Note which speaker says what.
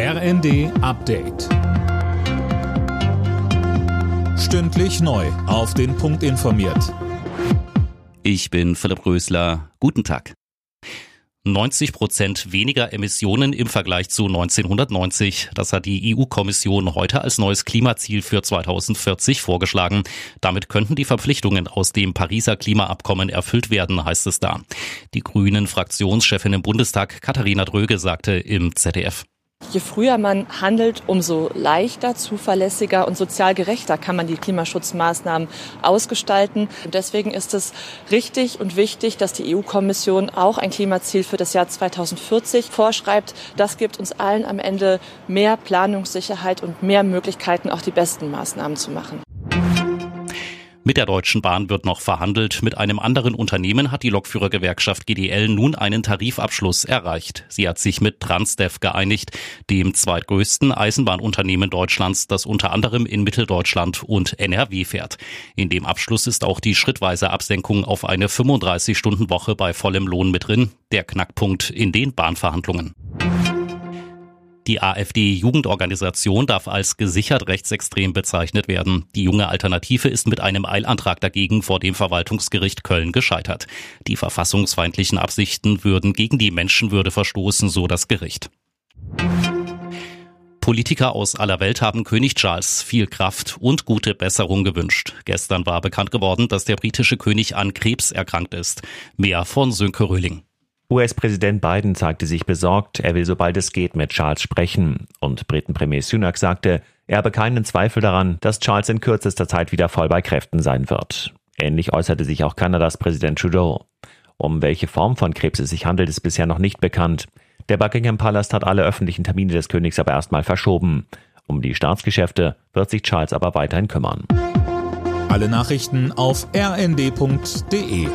Speaker 1: RND Update. Stündlich neu. Auf den Punkt informiert.
Speaker 2: Ich bin Philipp Rösler. Guten Tag. 90 Prozent weniger Emissionen im Vergleich zu 1990. Das hat die EU-Kommission heute als neues Klimaziel für 2040 vorgeschlagen. Damit könnten die Verpflichtungen aus dem Pariser Klimaabkommen erfüllt werden, heißt es da. Die grünen Fraktionschefin im Bundestag Katharina Dröge sagte im ZDF.
Speaker 3: Je früher man handelt, umso leichter, zuverlässiger und sozial gerechter kann man die Klimaschutzmaßnahmen ausgestalten. Und deswegen ist es richtig und wichtig, dass die EU-Kommission auch ein Klimaziel für das Jahr 2040 vorschreibt. Das gibt uns allen am Ende mehr Planungssicherheit und mehr Möglichkeiten, auch die besten Maßnahmen zu machen.
Speaker 2: Mit der Deutschen Bahn wird noch verhandelt. Mit einem anderen Unternehmen hat die Lokführergewerkschaft GDL nun einen Tarifabschluss erreicht. Sie hat sich mit Transdev geeinigt, dem zweitgrößten Eisenbahnunternehmen Deutschlands, das unter anderem in Mitteldeutschland und NRW fährt. In dem Abschluss ist auch die schrittweise Absenkung auf eine 35-Stunden-Woche bei vollem Lohn mit drin, der Knackpunkt in den Bahnverhandlungen. Die AfD-Jugendorganisation darf als gesichert rechtsextrem bezeichnet werden. Die junge Alternative ist mit einem Eilantrag dagegen vor dem Verwaltungsgericht Köln gescheitert. Die verfassungsfeindlichen Absichten würden gegen die Menschenwürde verstoßen, so das Gericht. Politiker aus aller Welt haben König Charles viel Kraft und gute Besserung gewünscht. Gestern war bekannt geworden, dass der britische König an Krebs erkrankt ist. Mehr von Sönke Röhling.
Speaker 4: US-Präsident Biden zeigte sich besorgt, er will sobald es geht mit Charles sprechen. Und Briten-Premier Sunak sagte, er habe keinen Zweifel daran, dass Charles in kürzester Zeit wieder voll bei Kräften sein wird. Ähnlich äußerte sich auch Kanadas Präsident Trudeau. Um welche Form von Krebs es sich handelt, ist bisher noch nicht bekannt. Der Buckingham Palast hat alle öffentlichen Termine des Königs aber erstmal verschoben. Um die Staatsgeschäfte wird sich Charles aber weiterhin kümmern.
Speaker 1: Alle Nachrichten auf rnd.de